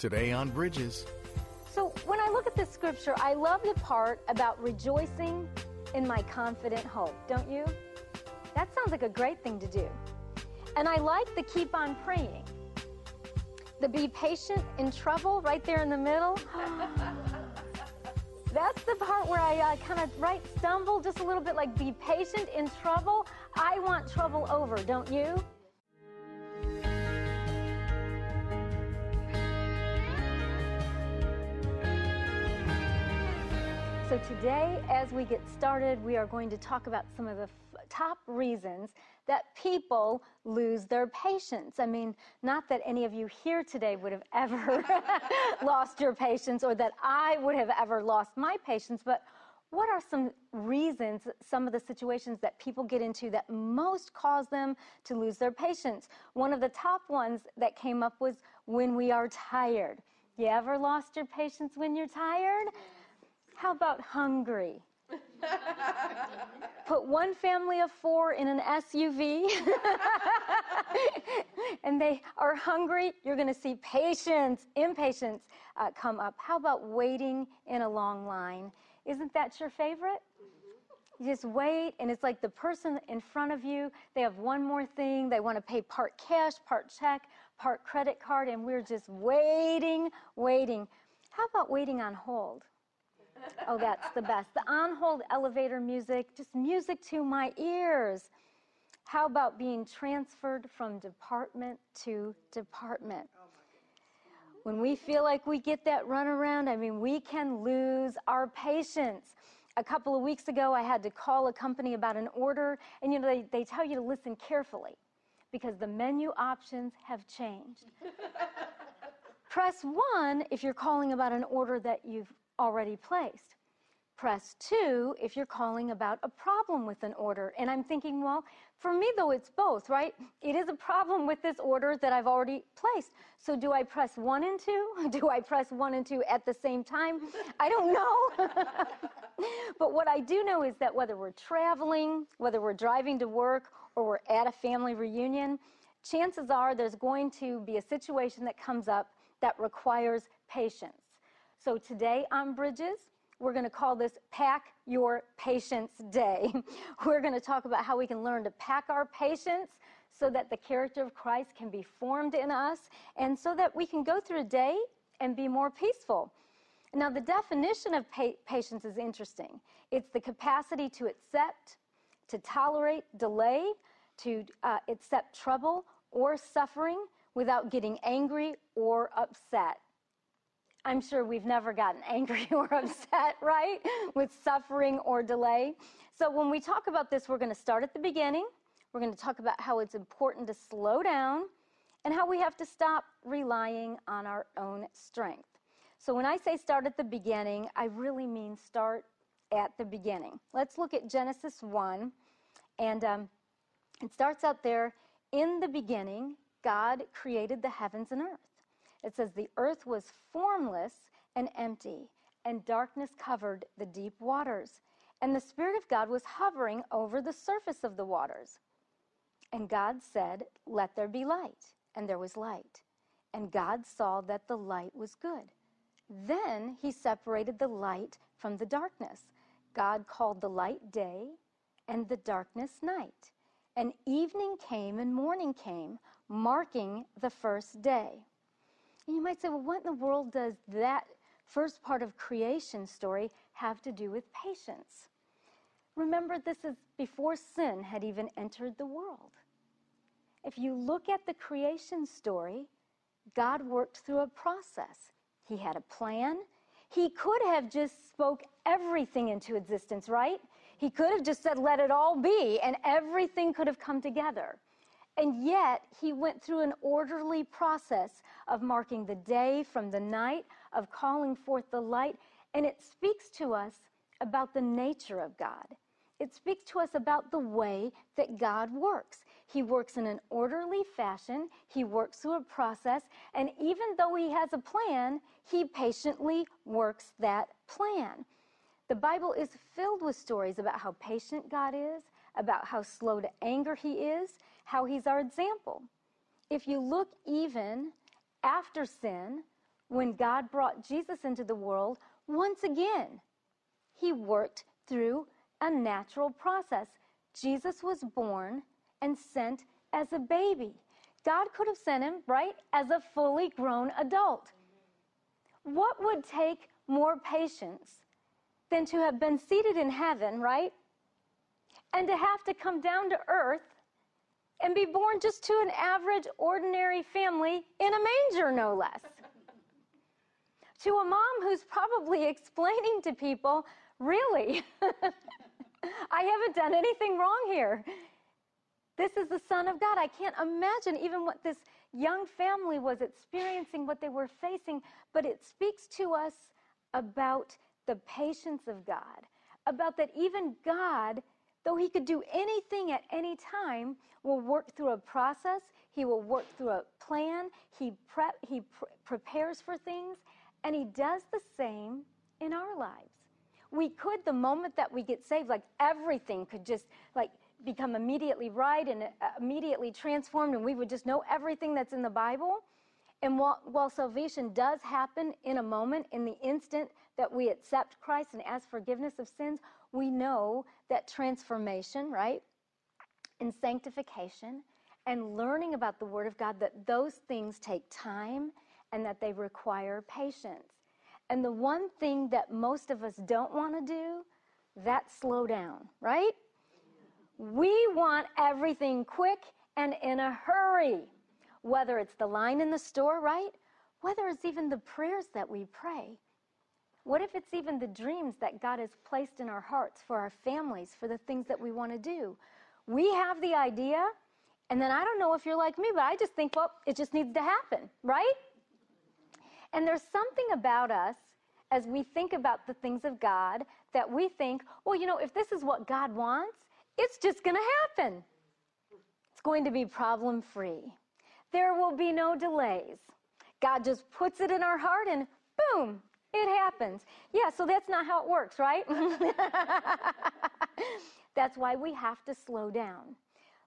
Today on Bridges. So, when I look at this scripture, I love the part about rejoicing in my confident hope, don't you? That sounds like a great thing to do. And I like the keep on praying. The be patient in trouble right there in the middle. That's the part where I uh, kind of right stumble just a little bit like be patient in trouble. I want trouble over, don't you? Today, as we get started, we are going to talk about some of the top reasons that people lose their patience. I mean, not that any of you here today would have ever lost your patience or that I would have ever lost my patience, but what are some reasons, some of the situations that people get into that most cause them to lose their patience? One of the top ones that came up was when we are tired. You ever lost your patience when you're tired? How about hungry? Put one family of four in an SUV and they are hungry, you're going to see patience, impatience uh, come up. How about waiting in a long line? Isn't that your favorite? You just wait, and it's like the person in front of you, they have one more thing. They want to pay part cash, part check, part credit card, and we're just waiting, waiting. How about waiting on hold? Oh, that's the best. The on hold elevator music, just music to my ears. How about being transferred from department to department? When we feel like we get that runaround, I mean, we can lose our patience. A couple of weeks ago, I had to call a company about an order, and you know, they, they tell you to listen carefully because the menu options have changed. Press one if you're calling about an order that you've already placed. Press 2 if you're calling about a problem with an order. And I'm thinking, well, for me though, it's both, right? It is a problem with this order that I've already placed. So do I press 1 and 2? Do I press 1 and 2 at the same time? I don't know. but what I do know is that whether we're traveling, whether we're driving to work, or we're at a family reunion, chances are there's going to be a situation that comes up that requires patience. So today on Bridges, we're going to call this Pack Your Patience Day. We're going to talk about how we can learn to pack our patience so that the character of Christ can be formed in us and so that we can go through a day and be more peaceful. Now, the definition of pa- patience is interesting. It's the capacity to accept, to tolerate delay, to uh, accept trouble or suffering without getting angry or upset. I'm sure we've never gotten angry or upset, right? With suffering or delay. So when we talk about this, we're going to start at the beginning. We're going to talk about how it's important to slow down and how we have to stop relying on our own strength. So when I say start at the beginning, I really mean start at the beginning. Let's look at Genesis 1. And um, it starts out there in the beginning, God created the heavens and earth. It says, The earth was formless and empty, and darkness covered the deep waters. And the Spirit of God was hovering over the surface of the waters. And God said, Let there be light. And there was light. And God saw that the light was good. Then he separated the light from the darkness. God called the light day and the darkness night. And evening came and morning came, marking the first day. And you might say, well, what in the world does that first part of creation story have to do with patience? Remember, this is before sin had even entered the world. If you look at the creation story, God worked through a process. He had a plan. He could have just spoke everything into existence, right? He could have just said, let it all be, and everything could have come together. And yet, he went through an orderly process of marking the day from the night, of calling forth the light. And it speaks to us about the nature of God. It speaks to us about the way that God works. He works in an orderly fashion, He works through a process, and even though He has a plan, He patiently works that plan. The Bible is filled with stories about how patient God is, about how slow to anger He is, how He's our example. If you look even after sin, when God brought Jesus into the world, once again, he worked through a natural process. Jesus was born and sent as a baby. God could have sent him, right, as a fully grown adult. What would take more patience than to have been seated in heaven, right? And to have to come down to earth and be born just to an average, ordinary family in a manger, no less. to a mom who's probably explaining to people, really, I haven't done anything wrong here. This is the Son of God. I can't imagine even what this young family was experiencing, what they were facing, but it speaks to us about the patience of God, about that even God, though He could do anything at any time, will work through a process. He will work through a plan. He prep, He pr- prepares for things, and He does the same in our lives. We could, the moment that we get saved, like everything could just like become immediately right and uh, immediately transformed, and we would just know everything that's in the Bible. And while, while, salvation does happen in a moment, in the instant that we accept Christ and ask forgiveness of sins, we know that transformation, right, and sanctification and learning about the Word of God, that those things take time and that they require patience. And the one thing that most of us don't want to do, that's slow down, right? We want everything quick and in a hurry, whether it's the line in the store, right? Whether it's even the prayers that we pray. What if it's even the dreams that God has placed in our hearts for our families, for the things that we want to do? We have the idea, and then I don't know if you're like me, but I just think, well, it just needs to happen, right? And there's something about us as we think about the things of God that we think, well, you know, if this is what God wants, it's just going to happen. It's going to be problem free. There will be no delays. God just puts it in our heart and boom, it happens. Yeah, so that's not how it works, right? that's why we have to slow down.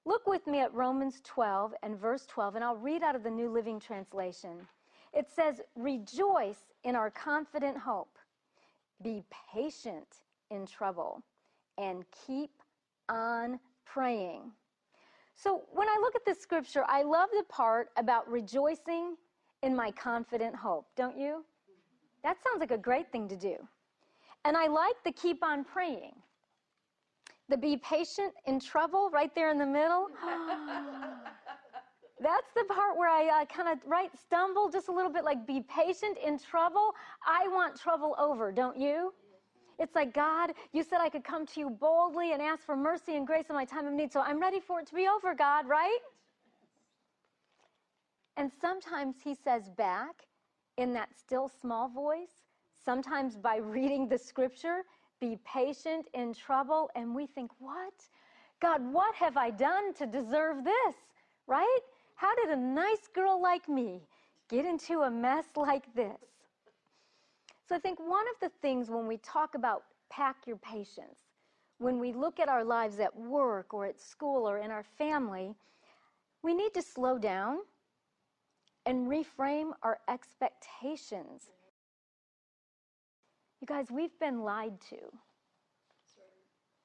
Look with me at Romans 12 and verse 12, and I'll read out of the New Living Translation. It says, Rejoice in our confident hope, be patient in trouble, and keep on praying. So when I look at this scripture, I love the part about rejoicing in my confident hope, don't you? That sounds like a great thing to do. And I like the keep on praying. The be patient in trouble right there in the middle. That's the part where I uh, kind of right stumble just a little bit like be patient in trouble. I want trouble over, don't you? It's like, God, you said I could come to you boldly and ask for mercy and grace in my time of need. So I'm ready for it to be over, God, right? And sometimes he says back in that still small voice, sometimes by reading the scripture, be patient in trouble. And we think, what? God, what have I done to deserve this? Right? How did a nice girl like me get into a mess like this? So I think one of the things when we talk about pack your patience, when we look at our lives at work or at school or in our family, we need to slow down and reframe our expectations. You guys, we've been lied to.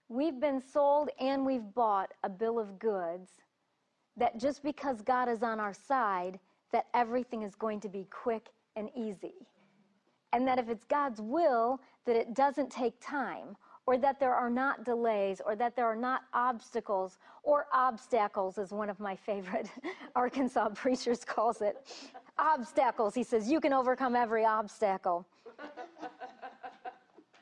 We've been sold and we've bought a bill of goods that just because God is on our side, that everything is going to be quick and easy. And that if it's God's will, that it doesn't take time, or that there are not delays, or that there are not obstacles, or obstacles, as one of my favorite Arkansas preachers calls it. obstacles. He says, You can overcome every obstacle.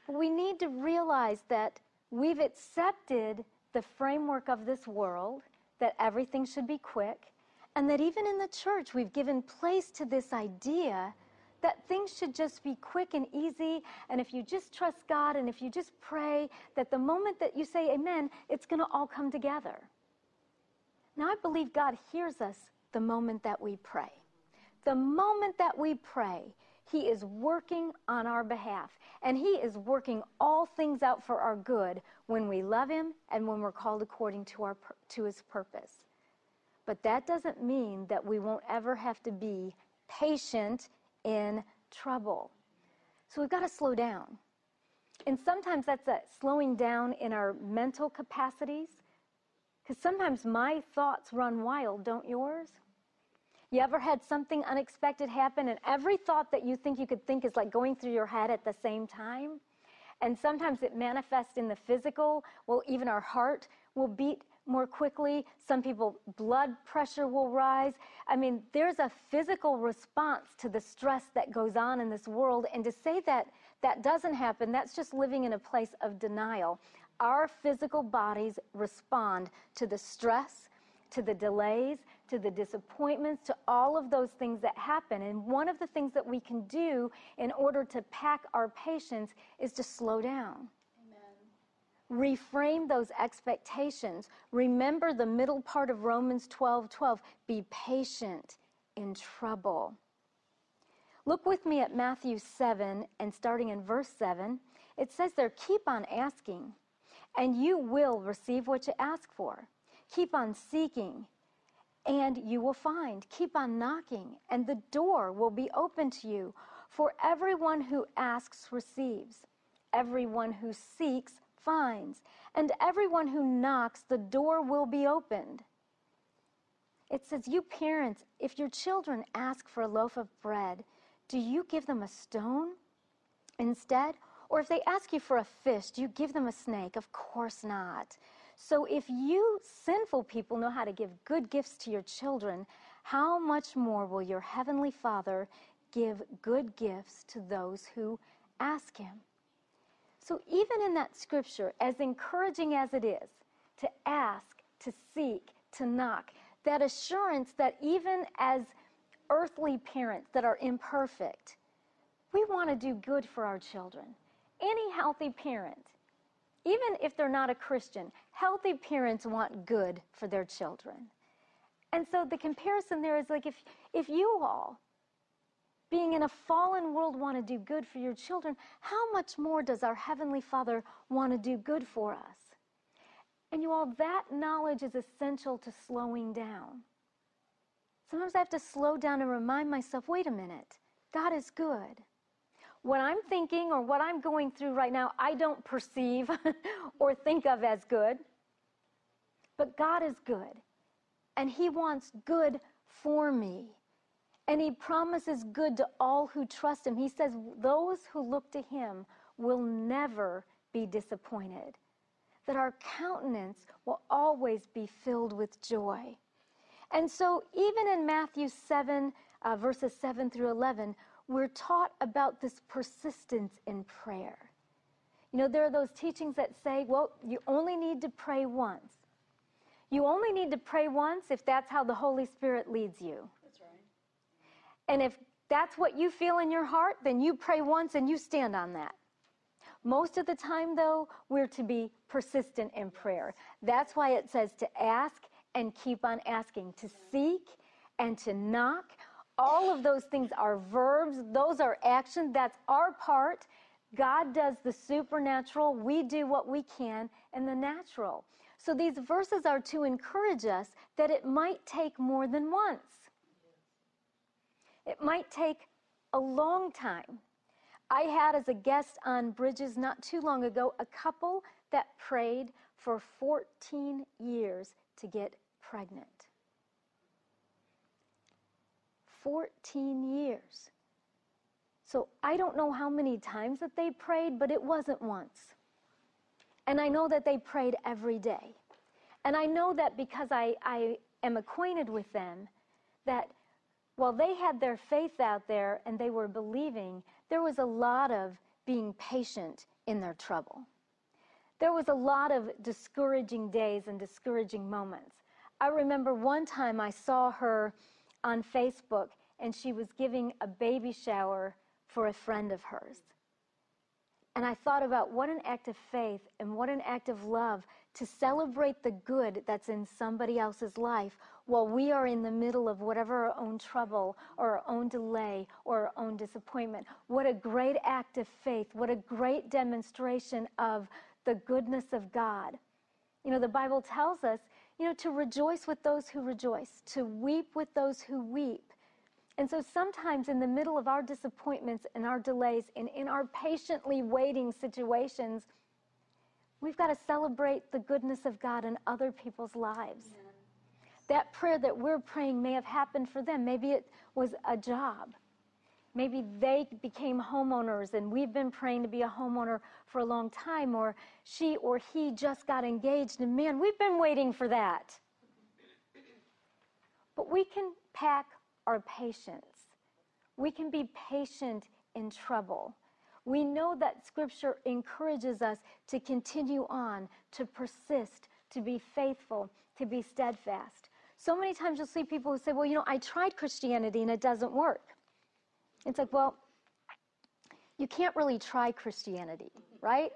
we need to realize that we've accepted the framework of this world that everything should be quick, and that even in the church, we've given place to this idea that things should just be quick and easy. And if you just trust God and if you just pray, that the moment that you say amen, it's going to all come together. Now, I believe God hears us the moment that we pray. The moment that we pray, He is working on our behalf. And He is working all things out for our good when we love Him and when we're called according to, our, to His purpose. But that doesn't mean that we won't ever have to be patient in trouble. So we've got to slow down. And sometimes that's a slowing down in our mental capacities. Because sometimes my thoughts run wild, don't yours? You ever had something unexpected happen and every thought that you think you could think is like going through your head at the same time? And sometimes it manifests in the physical. Well, even our heart will beat more quickly. Some people, blood pressure will rise. I mean, there's a physical response to the stress that goes on in this world. And to say that that doesn't happen, that's just living in a place of denial. Our physical bodies respond to the stress, to the delays, to the disappointments, to all of those things that happen. And one of the things that we can do in order to pack our patience is to slow down. Reframe those expectations. Remember the middle part of Romans 12 12. Be patient in trouble. Look with me at Matthew 7 and starting in verse 7. It says there, keep on asking, and you will receive what you ask for. Keep on seeking, and you will find. Keep on knocking, and the door will be open to you. For everyone who asks receives, everyone who seeks finds, and everyone who knocks, the door will be opened. It says, You parents, if your children ask for a loaf of bread, do you give them a stone instead? Or if they ask you for a fish, do you give them a snake? Of course not. So if you sinful people know how to give good gifts to your children, how much more will your heavenly Father give good gifts to those who ask him? So, even in that scripture, as encouraging as it is to ask, to seek, to knock, that assurance that even as earthly parents that are imperfect, we want to do good for our children. Any healthy parent, even if they're not a Christian, healthy parents want good for their children. And so the comparison there is like if, if you all being in a fallen world, want to do good for your children, how much more does our Heavenly Father want to do good for us? And you all, that knowledge is essential to slowing down. Sometimes I have to slow down and remind myself wait a minute, God is good. What I'm thinking or what I'm going through right now, I don't perceive or think of as good. But God is good, and He wants good for me. And he promises good to all who trust him. He says, Those who look to him will never be disappointed, that our countenance will always be filled with joy. And so, even in Matthew 7, uh, verses 7 through 11, we're taught about this persistence in prayer. You know, there are those teachings that say, well, you only need to pray once. You only need to pray once if that's how the Holy Spirit leads you. And if that's what you feel in your heart, then you pray once and you stand on that. Most of the time, though, we're to be persistent in prayer. That's why it says to ask and keep on asking, to seek and to knock. All of those things are verbs, those are actions. That's our part. God does the supernatural, we do what we can in the natural. So these verses are to encourage us that it might take more than once. It might take a long time. I had as a guest on Bridges not too long ago a couple that prayed for 14 years to get pregnant. 14 years. So I don't know how many times that they prayed, but it wasn't once. And I know that they prayed every day. And I know that because I, I am acquainted with them, that while they had their faith out there and they were believing, there was a lot of being patient in their trouble. There was a lot of discouraging days and discouraging moments. I remember one time I saw her on Facebook and she was giving a baby shower for a friend of hers. And I thought about what an act of faith and what an act of love to celebrate the good that's in somebody else's life while we are in the middle of whatever our own trouble or our own delay or our own disappointment. What a great act of faith. What a great demonstration of the goodness of God. You know, the Bible tells us, you know, to rejoice with those who rejoice, to weep with those who weep. And so sometimes in the middle of our disappointments and our delays and in our patiently waiting situations, we've got to celebrate the goodness of God in other people's lives. Amen. That prayer that we're praying may have happened for them. Maybe it was a job. Maybe they became homeowners and we've been praying to be a homeowner for a long time, or she or he just got engaged and man, we've been waiting for that. But we can pack our patience. We can be patient in trouble. We know that Scripture encourages us to continue on, to persist, to be faithful, to be steadfast. So many times you'll see people who say, Well, you know, I tried Christianity and it doesn't work. It's like, Well, you can't really try Christianity, right?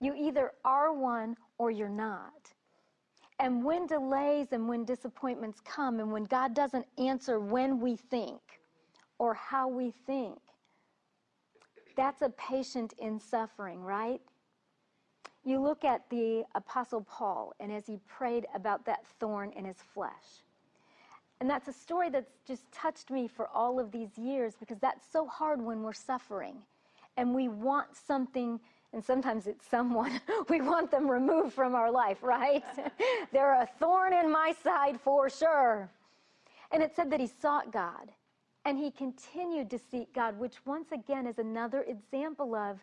You either are one or you're not. And when delays and when disappointments come, and when God doesn't answer when we think or how we think, that's a patient in suffering, right? You look at the Apostle Paul, and as he prayed about that thorn in his flesh. And that's a story that's just touched me for all of these years because that's so hard when we're suffering and we want something and sometimes it's someone we want them removed from our life, right? They're a thorn in my side for sure. And it said that he sought God and he continued to seek God, which once again is another example of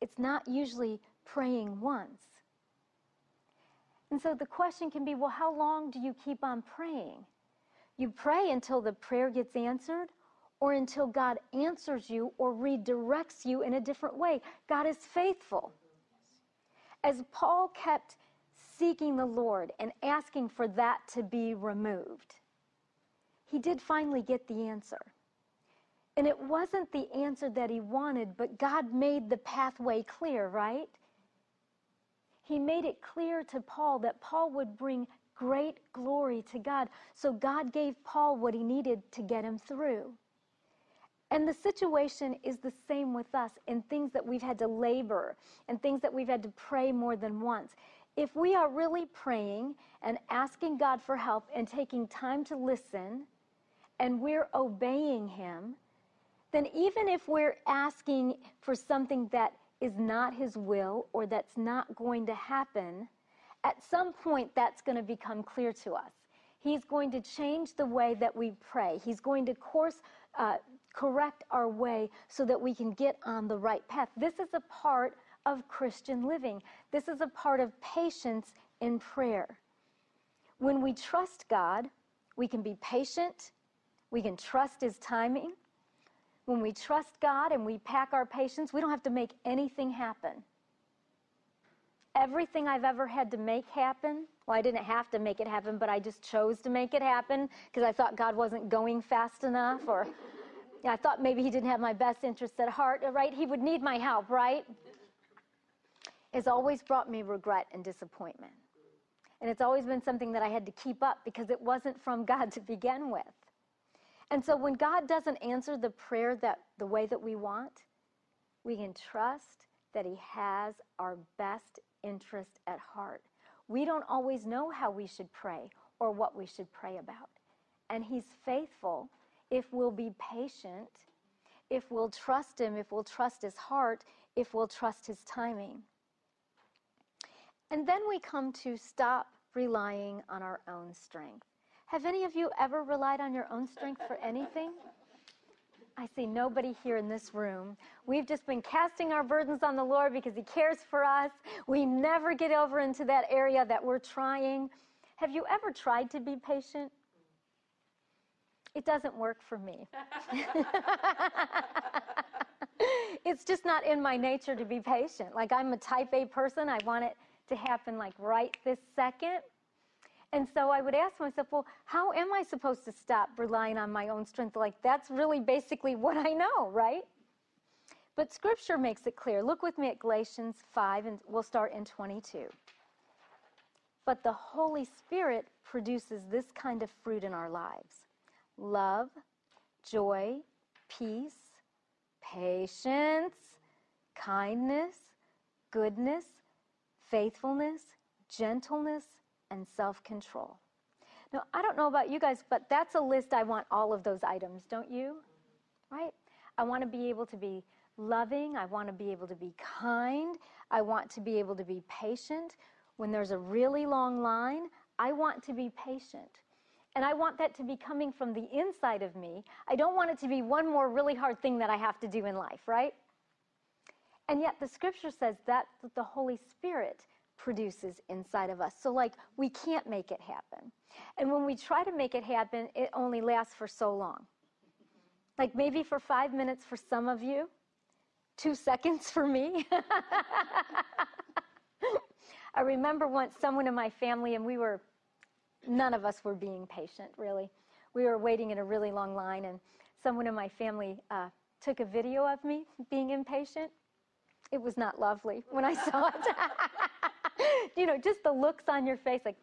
it's not usually praying once. And so the question can be well, how long do you keep on praying? You pray until the prayer gets answered, or until God answers you or redirects you in a different way. God is faithful. As Paul kept seeking the Lord and asking for that to be removed, he did finally get the answer. And it wasn't the answer that he wanted, but God made the pathway clear, right? He made it clear to Paul that Paul would bring great glory to God. So God gave Paul what he needed to get him through. And the situation is the same with us in things that we've had to labor and things that we've had to pray more than once. If we are really praying and asking God for help and taking time to listen and we're obeying Him, then even if we're asking for something that is not His will or that's not going to happen, at some point that's going to become clear to us. He's going to change the way that we pray. He's going to course uh, correct our way so that we can get on the right path. This is a part of Christian living. This is a part of patience in prayer. When we trust God, we can be patient, we can trust His timing. When we trust God and we pack our patience, we don't have to make anything happen. Everything I've ever had to make happen, well, I didn't have to make it happen, but I just chose to make it happen because I thought God wasn't going fast enough or I thought maybe he didn't have my best interests at heart, uh, right? He would need my help, right? It's always brought me regret and disappointment. And it's always been something that I had to keep up because it wasn't from God to begin with. And so when God doesn't answer the prayer that the way that we want, we can trust that he has our best interest at heart. We don't always know how we should pray or what we should pray about. And he's faithful if we'll be patient, if we'll trust Him, if we'll trust His heart, if we'll trust His timing. And then we come to stop relying on our own strength. Have any of you ever relied on your own strength for anything? I see nobody here in this room. We've just been casting our burdens on the Lord because He cares for us. We never get over into that area that we're trying. Have you ever tried to be patient? It doesn't work for me. it's just not in my nature to be patient. Like I'm a type A person, I want it to happen like right this second. And so I would ask myself, well, how am I supposed to stop relying on my own strength? Like that's really basically what I know, right? But scripture makes it clear. Look with me at Galatians 5, and we'll start in 22. But the Holy Spirit produces this kind of fruit in our lives love, joy, peace, patience, kindness, goodness, faithfulness, gentleness, and self control. Now, I don't know about you guys, but that's a list I want all of those items, don't you? Right? I want to be able to be loving. I want to be able to be kind. I want to be able to be patient. When there's a really long line, I want to be patient. And I want that to be coming from the inside of me. I don't want it to be one more really hard thing that I have to do in life, right? And yet the scripture says that the Holy Spirit produces inside of us. So, like, we can't make it happen. And when we try to make it happen, it only lasts for so long. Like, maybe for five minutes for some of you, two seconds for me. I remember once someone in my family, and we were none of us were being patient, really. We were waiting in a really long line, and someone in my family uh, took a video of me being impatient. It was not lovely when I saw it. you know, just the looks on your face, like,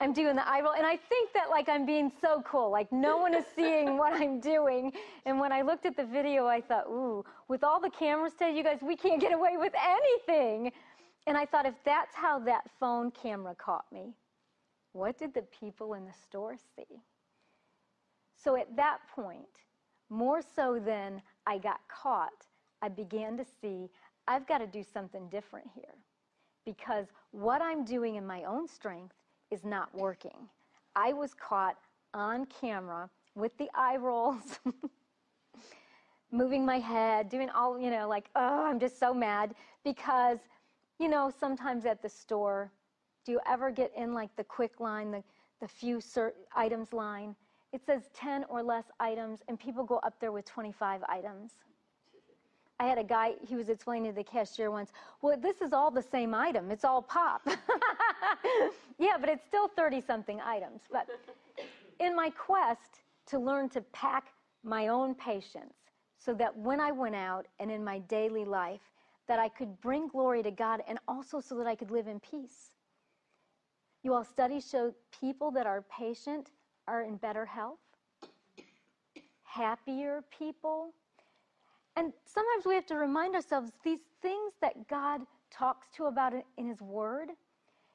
I'm doing the eye roll. And I think that like I'm being so cool. Like no one is seeing what I'm doing. And when I looked at the video, I thought, ooh, with all the cameras today, you guys, we can't get away with anything. And I thought, if that's how that phone camera caught me, what did the people in the store see? So at that point, more so than I got caught, I began to see I've got to do something different here because what I'm doing in my own strength is not working. I was caught on camera with the eye rolls, moving my head, doing all, you know, like, oh, I'm just so mad because, you know, sometimes at the store, do you ever get in like the quick line, the, the few items line? It says 10 or less items, and people go up there with 25 items. I had a guy, he was explaining to the cashier once, well, this is all the same item. It's all pop. yeah, but it's still 30 something items. But in my quest to learn to pack my own patience so that when I went out and in my daily life, that I could bring glory to God and also so that I could live in peace. You all studies show people that are patient are in better health, happier people. And sometimes we have to remind ourselves these things that God talks to about in His Word.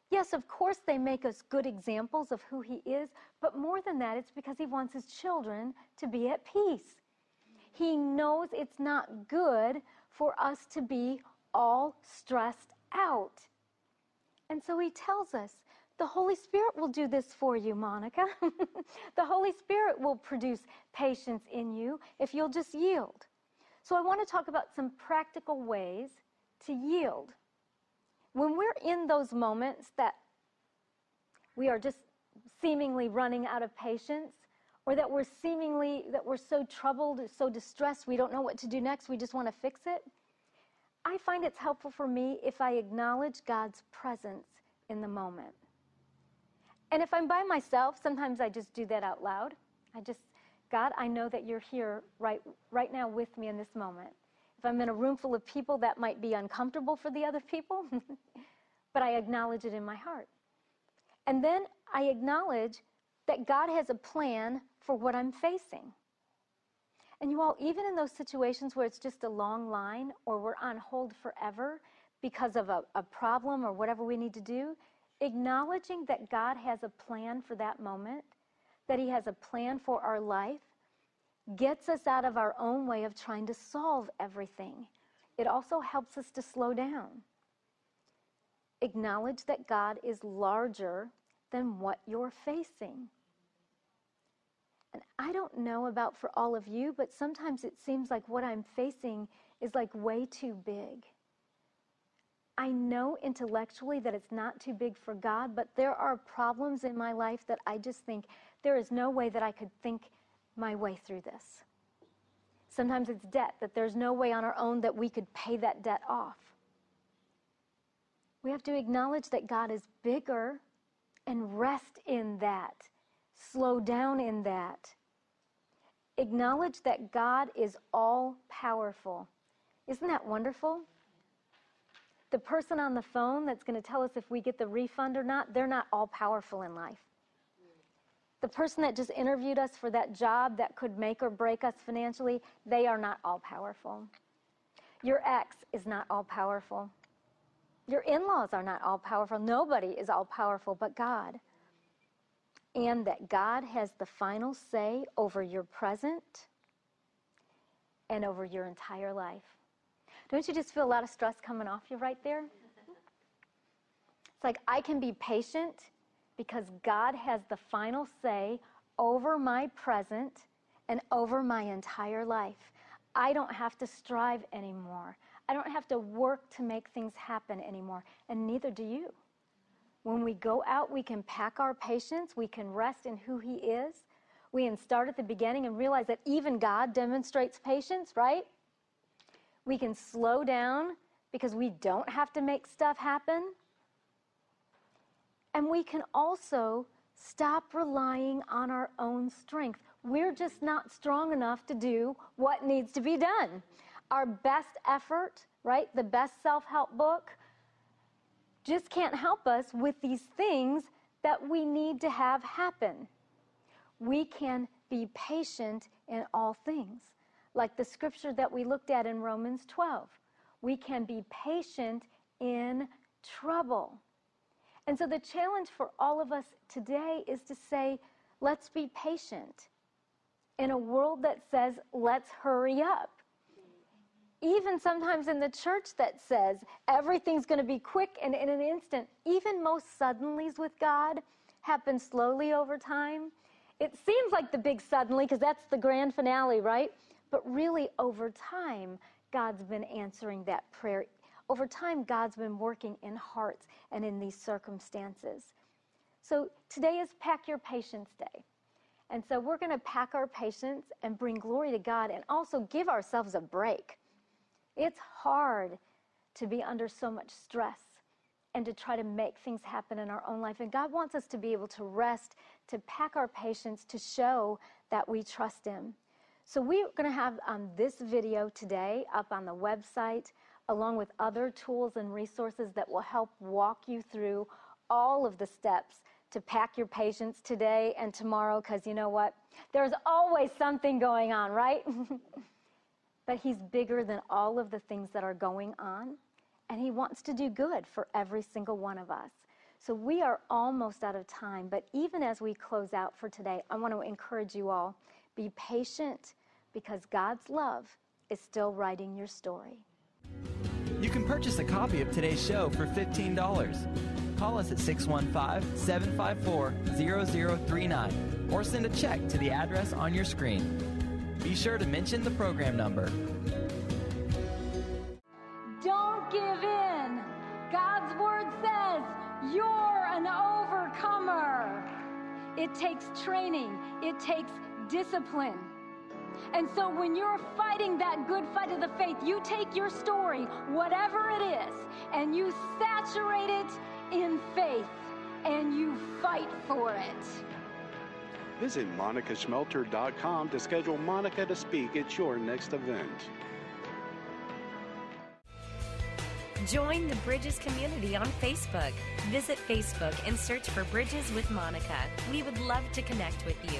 Yes, of course, they make us good examples of who He is, but more than that, it's because He wants His children to be at peace. He knows it's not good for us to be all stressed out. And so He tells us the Holy Spirit will do this for you, Monica. the Holy Spirit will produce patience in you if you'll just yield. So, I want to talk about some practical ways to yield. When we're in those moments that we are just seemingly running out of patience, or that we're seemingly that we're so troubled, so distressed, we don't know what to do next, we just want to fix it. I find it's helpful for me if I acknowledge God's presence in the moment. And if I'm by myself, sometimes I just do that out loud. I just, God, I know that you're here right, right now with me in this moment. If I'm in a room full of people, that might be uncomfortable for the other people, but I acknowledge it in my heart. And then I acknowledge that God has a plan for what I'm facing. And you all, even in those situations where it's just a long line or we're on hold forever because of a, a problem or whatever we need to do, acknowledging that God has a plan for that moment, that He has a plan for our life, gets us out of our own way of trying to solve everything. It also helps us to slow down. Acknowledge that God is larger than what you're facing. And I don't know about for all of you, but sometimes it seems like what I'm facing is like way too big. I know intellectually that it's not too big for God, but there are problems in my life that I just think there is no way that I could think my way through this. Sometimes it's debt, that there's no way on our own that we could pay that debt off. We have to acknowledge that God is bigger and rest in that, slow down in that. Acknowledge that God is all powerful. Isn't that wonderful? The person on the phone that's going to tell us if we get the refund or not, they're not all powerful in life. The person that just interviewed us for that job that could make or break us financially, they are not all powerful. Your ex is not all powerful. Your in laws are not all powerful. Nobody is all powerful but God. and that God has the final say over your present and over your entire life. Don't you just feel a lot of stress coming off you right there? It's like I can be patient because God has the final say over my present and over my entire life. I don't have to strive anymore. I don't have to work to make things happen anymore, and neither do you. When we go out, we can pack our patience, we can rest in who He is. We can start at the beginning and realize that even God demonstrates patience, right? We can slow down because we don't have to make stuff happen. And we can also stop relying on our own strength. We're just not strong enough to do what needs to be done. Our best effort, right? The best self help book just can't help us with these things that we need to have happen. We can be patient in all things, like the scripture that we looked at in Romans 12. We can be patient in trouble. And so the challenge for all of us today is to say, let's be patient in a world that says, let's hurry up even sometimes in the church that says everything's going to be quick and in an instant, even most suddenlies with God happen slowly over time. It seems like the big suddenly because that's the grand finale, right? But really, over time, God's been answering that prayer. Over time, God's been working in hearts and in these circumstances. So today is Pack Your Patience Day. And so we're going to pack our patience and bring glory to God and also give ourselves a break it's hard to be under so much stress and to try to make things happen in our own life. And God wants us to be able to rest, to pack our patience, to show that we trust Him. So we're going to have um, this video today up on the website, along with other tools and resources that will help walk you through all of the steps to pack your patience today and tomorrow, because you know what? There's always something going on, right? but He's bigger than all of the things that are going on, and He wants to do good for every single one of us. So we are almost out of time, but even as we close out for today, I want to encourage you all be patient because God's love is still writing your story. You can purchase a copy of today's show for $15. Call us at 615 754 0039 or send a check to the address on your screen. Be sure to mention the program number. Don't give in. God's word says you're an overcomer. It takes training, it takes discipline. And so when you're fighting that good fight of the faith, you take your story, whatever it is, and you saturate it in faith and you fight for it. Visit monicaschmelter.com to schedule Monica to speak at your next event. Join the Bridges community on Facebook. Visit Facebook and search for Bridges with Monica. We would love to connect with you.